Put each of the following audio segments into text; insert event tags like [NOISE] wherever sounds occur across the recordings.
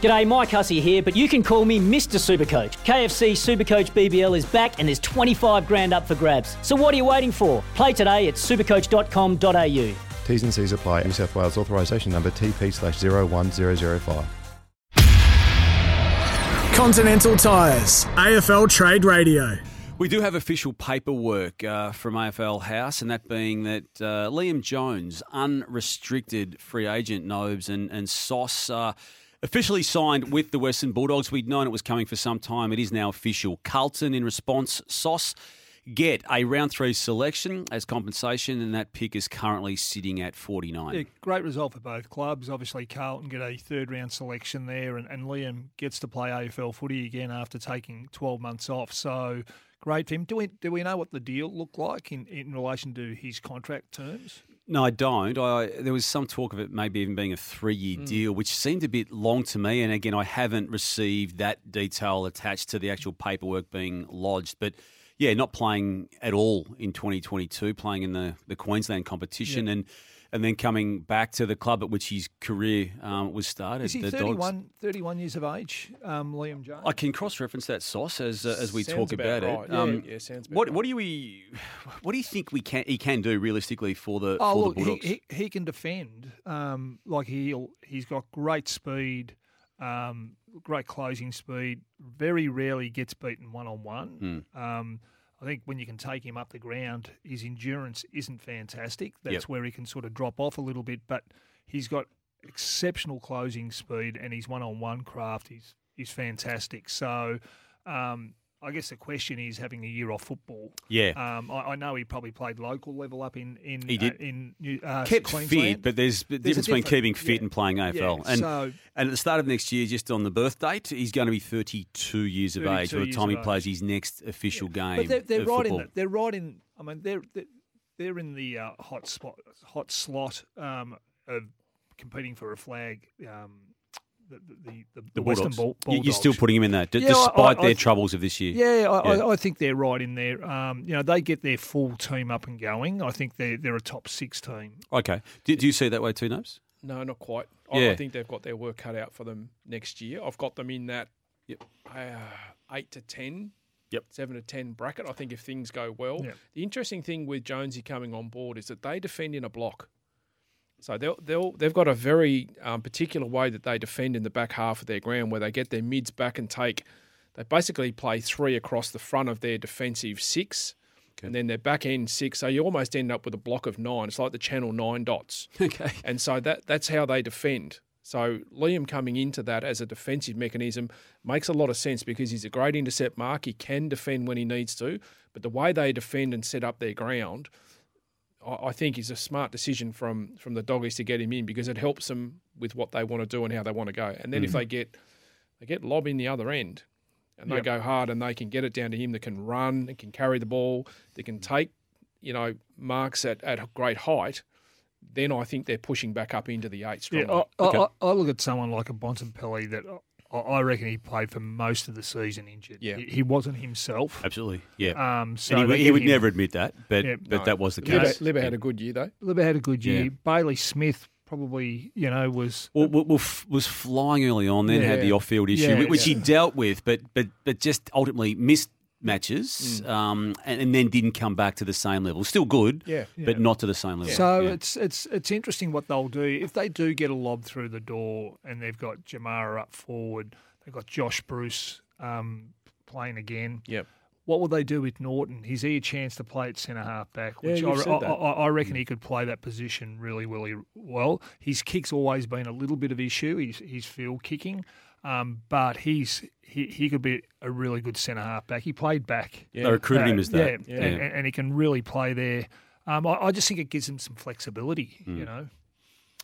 G'day, Mike Hussey here, but you can call me Mr. Supercoach. KFC Supercoach BBL is back and there's 25 grand up for grabs. So what are you waiting for? Play today at supercoach.com.au. T's and C's apply. New South Wales authorisation number TP slash 01005. Continental Tires, AFL Trade Radio. We do have official paperwork uh, from AFL House, and that being that uh, Liam Jones, unrestricted free agent, Nobes and, and Sauce, uh, officially signed with the Western Bulldogs. We'd known it was coming for some time. It is now official. Carlton, in response, Sauce get a round three selection as compensation, and that pick is currently sitting at 49. Yeah, great result for both clubs. Obviously, Carlton get a third round selection there, and, and Liam gets to play AFL footy again after taking 12 months off. So great for him. Do we, do we know what the deal looked like in, in relation to his contract terms? No, I don't. I, there was some talk of it maybe even being a three-year Mm. deal, which seemed a bit long to me. And again, I haven't received that detail attached to the actual paperwork being lodged. But yeah, not playing at all in 2022, playing in the, the Queensland competition, and and then coming back to the club at which his career um, was started. Is he the 31, 31 years of age, um, Liam Jones? I can cross-reference that sauce as uh, as we Sounds talk about about, right. it. Yeah, yeah, sounds about what right. what do we what do you think we can he can do realistically for the Oh, for look, the he, Bulldogs? he, he can defend. Um, like he'll he's got great speed, um, great closing speed. Very rarely gets beaten one on one. Um, I think when you can take him up the ground, his endurance isn't fantastic. That's Yep. where he can sort of drop off a little bit. But he's got exceptional closing speed, and his one on one craft is is fantastic. So. Um, I guess the question is having a year off football. Yeah. Um, I, I know he probably played local level up in in He did. uh, in New, uh, kept Queensland. fit, but there's the There's a difference between keeping fit yeah. and playing AFL. Yeah, and so- and at the start of next year, just on the birth date, he's going to be 32 years of age 32 by the time he plays age. his next official game. but they're, they're right football. in the, they're right in. I mean, they're they're, they're in the uh, hot spot, hot slot um, of competing for a flag. Um, the the, the, The Western Bulldogs. You- Bulldogs. You're still putting him in that, d- Yeah, despite I- their I- troubles of this year. Yeah, I, Yeah. I, I think they're right in there. Um, you know, they get their full team up and going. I think they're they're a top six team. Okay. Do, do you see it that way too, Nobes? No, not quite. I, Yeah. I think they've got their work cut out for them next year. I've got them in that Yep. uh, eight to ten, Yep. seven to ten bracket. I think if things go well, Yep. the interesting thing with Jonesy coming on board is that they defend in a block. So they'll, they'll they've got a very um, particular way that they defend in the back half of their ground, where they get their mids back and take. They basically play three across the front of their defensive six, and then their back end six. So you almost end up with a block of nine. It's like the channel nine dots. [LAUGHS] Okay. And so that that's how they defend. So Liam coming into that as a defensive mechanism makes a lot of sense because he's a great intercept mark. He can defend when he needs to, but the way they defend and set up their ground, I, I think is a smart decision from from the doggies to get him in because it helps them with what they want to do and how they want to go. And then if mm. they get they get lob in the other end and they Yep. go hard and they can get it down to him that can run, that can carry the ball, that can take, you know, marks at, at a great height, then I think they're pushing back up into the eight Yeah, strongly. I, I, I look at someone like a Bontempelli that I, I reckon he played for most of the season injured. Yeah. he, he wasn't himself. Absolutely. Yeah. Um, so and he, he would him- never admit that, but Yeah, but No. that was the Libba, case. Libba had a good year though. Libba had a good year. Yeah. Bailey Smith probably, you know, was Well, well, well, f- was flying early on, then had the off-field issue, Yeah, whi- which he dealt with, but but but just ultimately missed Mm. matches, um, and, and then didn't come back to the same level. Still good, Yeah. but not to the same level. So Yeah. it's it's it's interesting what they'll do if they do get a lob through the door and they've got Jamarra up forward, they've got Josh Bruce um, playing again. Yep. What will they do with Naughton? Is he a chance to play at centre half back? Yeah, Which you've I, I. I, I reckon he could play that position really, really well. His kick's always been a little bit of issue. His his field kicking, um, but he's he, he could be a really good centre half back. He played back. Yeah. They recruited uh, him as that. Yeah, yeah. And, and, he can really play there. Um, I, I, just think it gives him some flexibility, mm. you know.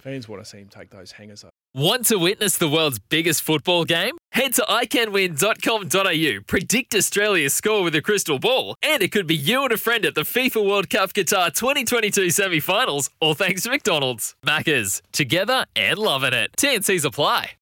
Fans want to see him take those hangers up. Want to witness the world's biggest football game? Head to iCanWin.com.au, predict Australia's score with a crystal ball, and it could be you and a friend at the FIFA World Cup Qatar 2022 semi finals, all thanks to McDonald's. Maccas, together and loving it. TNCs apply.